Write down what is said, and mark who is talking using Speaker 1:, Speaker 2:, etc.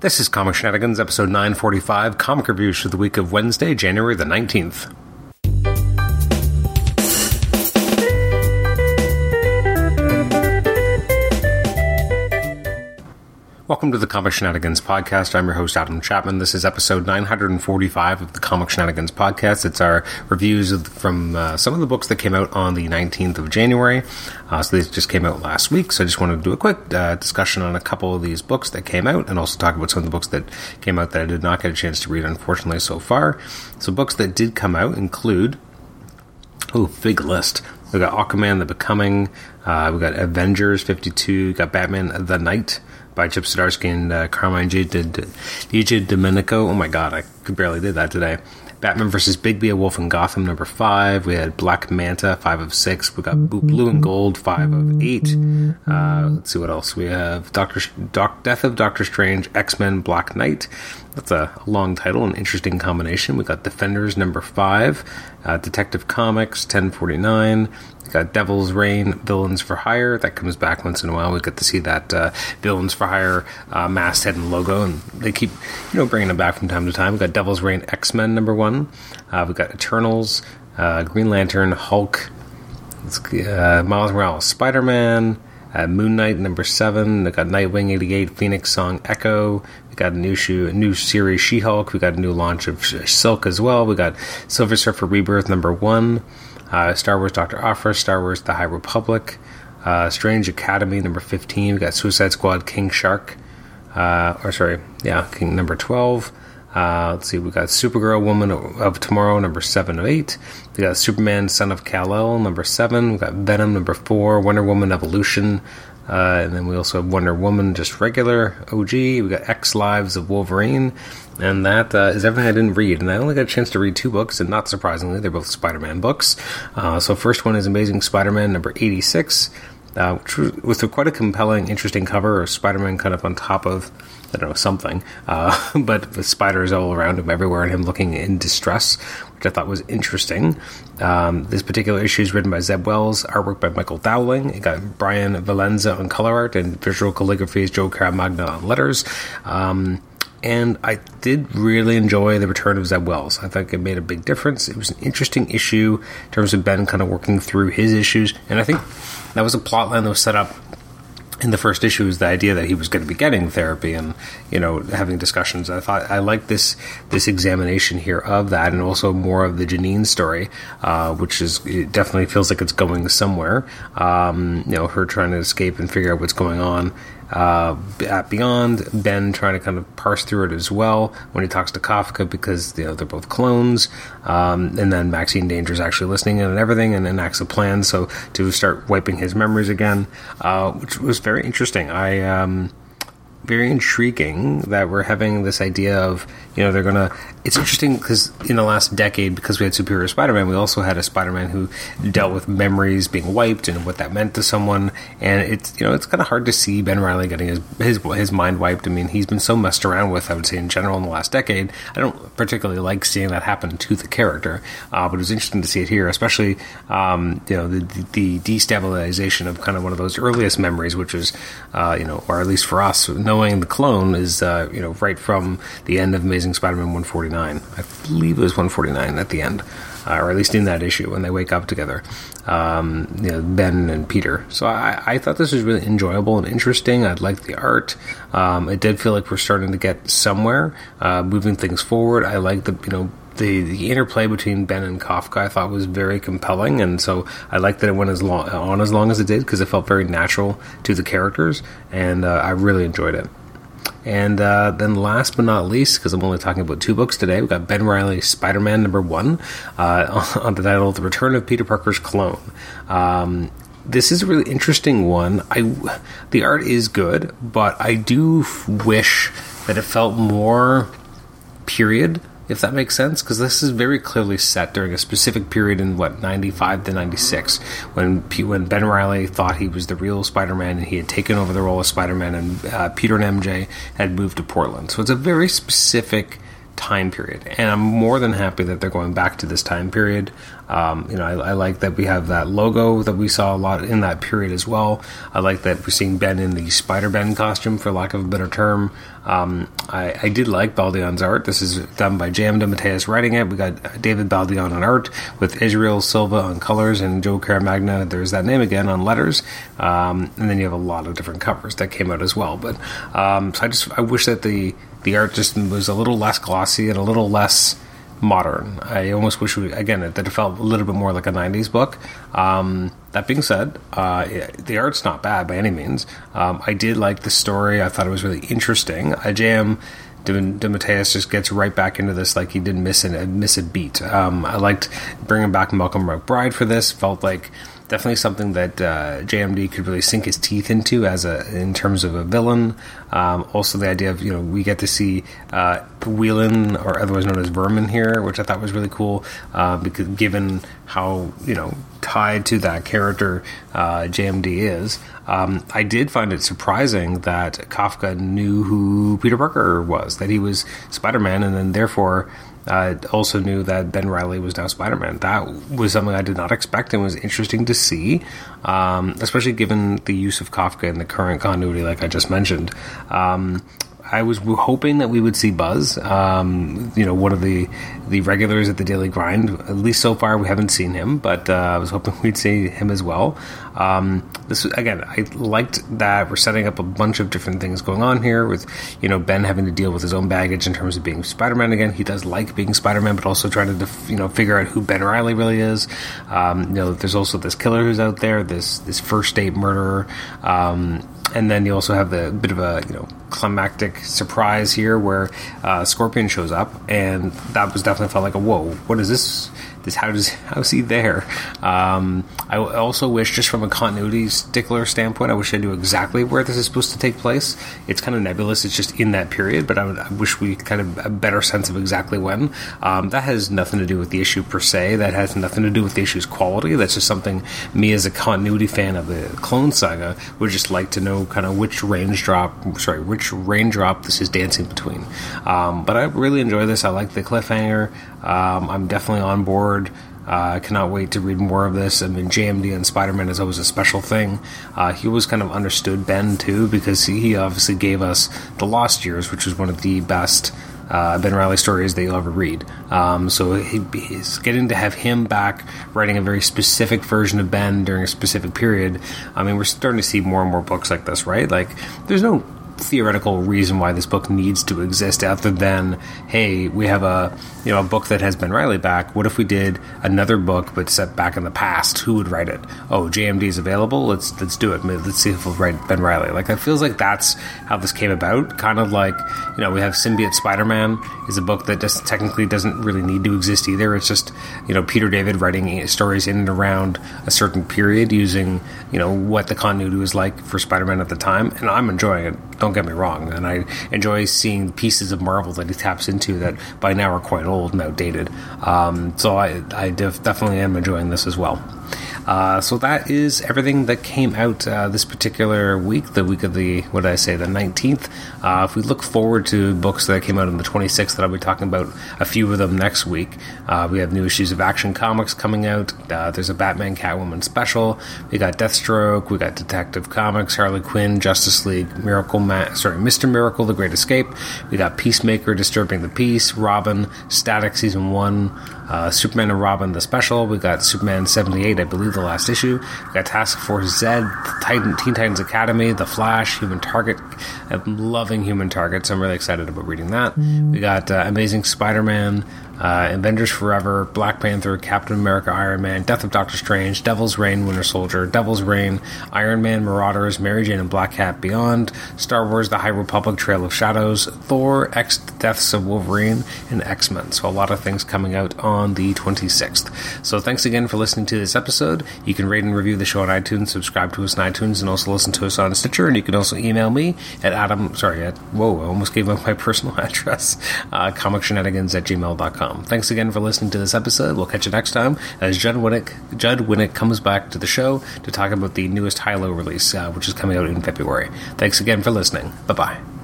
Speaker 1: This is Comic Shenanigans, episode 945, comic reviews for the week of Wednesday, January the 19th. Welcome to the Comic Shenanigans Podcast. I'm your host, Adam Chapman. This is episode 945 of the Comic Shenanigans Podcast. It's our reviews of, from uh, some of the books that came out on the 19th of January. Uh, so these just came out last week, so I just wanted to do a quick uh, discussion on a couple of these books that came out and also talk about some of the books that came out that I did not get a chance to read, unfortunately, so far. So books that did come out include. Oh, big list. We got Aquaman: The Becoming. Uh, we got Avengers 52. We got Batman: The Knight by Chip Zdarsky and uh, Carmine Di Giandomenico. Oh my god, I could barely did that today. Batman versus Bigby, A Wolf in Gotham, number five. We had Black Manta, five of six. We got Blue and Gold, five of eight. Uh, let's see what else we have. Doctor Doc, Death of Doctor Strange, X Men, Black Knight. That's a long title, an interesting combination. We got Defenders, number five. Uh, Detective Comics, ten forty nine. We got Devil's Reign, Villains for Hire. That comes back once in a while. We get to see that uh, Villains for Hire uh, masthead and logo, and they keep, you know, bringing them back from time to time. We got Devil's Reign, X Men number one. Uh, we got Eternals, uh, Green Lantern, Hulk, uh, Miles Morales, Spider Man. Uh, Moon Knight number seven. We got Nightwing eighty eight, Phoenix Song Echo. Got a new shoe, a new series She Hulk. We got a new launch of Silk as well. We got Silver Surfer Rebirth number one uh, Star Wars Doctor Aphra, Star Wars The High Republic, uh, Strange Academy number 15. We got Suicide Squad King Shark, uh, or sorry, yeah, King number 12. Uh, let's see, we got Supergirl Woman of Tomorrow number 7 of 8. We got Superman Son of Kal-El number 7. We got Venom number 4, Wonder Woman Evolution. Uh, and then we also have Wonder Woman, just regular OG. We got X Lives of Wolverine. And that uh, is everything I didn't read. And I only got a chance to read two books, and not surprisingly, they're both Spider Man books. Uh, so, first one is Amazing Spider Man number 86, uh, which was, quite a compelling, interesting cover of Spider Man kind of on top of, I don't know, something. Uh, but with spiders all around him everywhere and him looking in distress, which I thought was interesting. Um, this particular issue is written by Zeb Wells, artwork by Michael Dowling. It got Brian Valenza on color art and visual calligraphy is Joe Caramagna on letters. Um, and I did really enjoy the return of Zeb Wells. I think it made a big difference. It was an interesting issue in terms of Ben kind of working through his issues, and I think that was a plot line that was set up in the first issue was the idea that he was going to be getting therapy and you know having discussions. I thought I like this this examination here of that, and also more of the Janine story, uh, which is it definitely feels like it's going somewhere. Um, you know, her trying to escape and figure out what's going on, uh, at Beyond, Ben trying to kind of parse through it as well when he talks to Kafka because you know they're both clones, um, and then Maxine Danger is actually listening and everything, and enacts a plan so to start wiping his memories again, uh, which was very interesting. I um, very intriguing that we're having this idea of you know they're gonna it's interesting because in the last decade because we had superior spider-man we also had a spider-man who dealt with memories being wiped and what that meant to someone. And it's you know it's kind of hard to see ben riley getting his, his his mind wiped. I mean he's been so messed around with i would say in general in the last decade. I don't particularly like seeing that happen to the character uh, but it was interesting to see it here especially um, you know the, the, destabilization of kind of one of those earliest memories which is uh, you know or at least for us knowing the clone is uh, you know right from the end of amazing spider-man 149 I believe it was 149 at the end, uh, or at least in that issue when they wake up together. Um, you know, Ben and Peter. So I, I, thought this was really enjoyable and interesting. I liked the art. Um, it did feel like we're starting to get somewhere, uh, moving things forward. I like the you know the, the interplay between Ben and Kafka I thought was very compelling, and so I liked that it went as long on as long as it did because it felt very natural to the characters, and uh, I really enjoyed it. And uh, then last but not least, because I'm only talking about two books today, we've got Ben Riley's Spider Man number one uh, on the title The Return of Peter Parker's Clone. Um, this is a really interesting one. I the art is good, but I do wish that it felt more period if that makes sense, because this is very clearly set during a specific period in what ninety five to ninety six, when when Ben Riley thought he was the real Spider Man and he had taken over the role of Spider Man, and uh, Peter and MJ had moved to Portland. So it's a very specific time period, and I'm more than happy that they're going back to this time period. Um, you know, I, I, like that we have that logo that we saw a lot in that period as well. I like that we're seeing Ben in the Spider Ben costume, for lack of a better term. Um, I, I, did like Baldeón's art. This is done by J.M. DeMatteis writing it. We got David Baldeón on art with Israel Silva on colors and Joe Caramagna. There's that name again on letters. Um, and then you have a lot of different covers that came out as well. But um, so I just I wish that the the art just was a little less glossy and a little less modern. I almost wish we again that it felt a little bit more like a '90s book. Um, that being said, uh, the art's not bad by any means. Um, I did like the story. I thought it was really interesting. I jam. DeMatteis just gets right back into this like he didn't miss a miss a beat. Um, I liked bringing back Malcolm McBride for this. Felt like definitely something that uh, JMD could really sink his teeth into as a in terms of a villain. Um, also, the idea of you know we get to see uh, Whelan or otherwise known as Vermin here, which I thought was really cool uh, because given how you know tied to that character uh, JMD is. Um, I did find it surprising that Kafka knew who Peter Parker was, that he was Spider Man, and then therefore I also knew that Ben Riley was now Spider Man. That was something I did not expect and was interesting to see, um, especially given the use of Kafka in the current continuity, like I just mentioned. Um, I was hoping that we would see Buzz, um, you know, one of the the regulars at the Daily Grind. At least so far, we haven't seen him, but uh, I was hoping we'd see him as well. Um, this again, I liked that we're setting up a bunch of different things going on here with, you know, Ben having to deal with his own baggage in terms of being Spider-Man again. He does like being Spider-Man, but also trying to, you know, figure out who Ben Riley really is. Um, you know, there's also this killer who's out there, this this first date murderer. Um, and then you also have the bit of a you know climactic surprise here where uh, Scorpion shows up, and that was definitely felt like a whoa. What is this? This how does how is he there? Um, I also wish, just from a continuity stickler standpoint, I wish I knew exactly where this is supposed to take place. It's kind of nebulous. It's just in that period, but I, would, I wish we kind of a better sense of exactly when. Um, that has nothing to do with the issue per se. That has nothing to do with the issue's quality. That's just something me as a continuity fan of the Clone Saga would just like to know kind of which range drop, sorry, which raindrop this is dancing between. Um, but I really enjoy this. I like the cliffhanger. Um, I'm definitely on board. Uh, I cannot wait to read more of this. I mean, JMD and Spider Man is always a special thing. Uh, he was kind of understood Ben too because he obviously gave us The Lost Years, which was one of the best uh, Ben Riley stories that you'll ever read. Um, so he, he's getting to have him back writing a very specific version of Ben during a specific period. I mean, we're starting to see more and more books like this, right? Like, there's no theoretical reason why this book needs to exist other than hey we have a you know a book that has Ben Riley back. What if we did another book but set back in the past? Who would write it? Oh JMD is available. Let's let's do it. Let's see if we'll write Ben Riley. Like it feels like that's how this came about. Kind of like you know we have Symbiote Spider-Man is a book that just technically doesn't really need to exist either. It's just you know Peter David writing stories in and around a certain period using you know what the continuity was like for Spider-Man at the time and I'm enjoying it don't get me wrong, and I enjoy seeing pieces of Marvel that he taps into that by now are quite old and outdated. Um, so I, I def- definitely am enjoying this as well. Uh, so that is everything that came out uh, this particular week, the week of the, what did I say, the 19th. Uh, if we look forward to books that came out on the 26th, that I'll be talking about a few of them next week. Uh, we have new issues of Action Comics coming out. Uh, there's a Batman Catwoman special. We got Deathstroke. We got Detective Comics, Harley Quinn, Justice League, Miracle Man, sorry, Mr. Miracle, The Great Escape. We got Peacemaker, Disturbing the Peace, Robin, Static Season 1 uh, Superman and Robin the special. We got Superman 78, I believe, the last issue. We got Task Force Z, Titan, Teen Titans Academy, The Flash, Human Target. I'm loving Human Target, so I'm really excited about reading that. We got uh, Amazing Spider Man, uh, Avengers Forever, Black Panther, Captain America, Iron Man, Death of Doctor Strange, Devil's Reign, Winter Soldier, Devil's Reign, Iron Man, Marauders, Mary Jane and Black Cat Beyond, Star Wars The High Republic, Trail of Shadows, Thor, X Deaths of Wolverine, and X Men. So a lot of things coming out on the 26th. So thanks again for listening to this episode. You can rate and review the show on iTunes, subscribe to us on iTunes, and also listen to us on Stitcher. And you can also email me at Adam, sorry, at, whoa, I almost gave up my personal address, uh, comicshenanigans at gmail.com. Thanks again for listening to this episode. We'll catch you next time as Judd Winick, Judd Winick comes back to the show to talk about the newest Hilo release, uh, which is coming out in February. Thanks again for listening. Bye bye.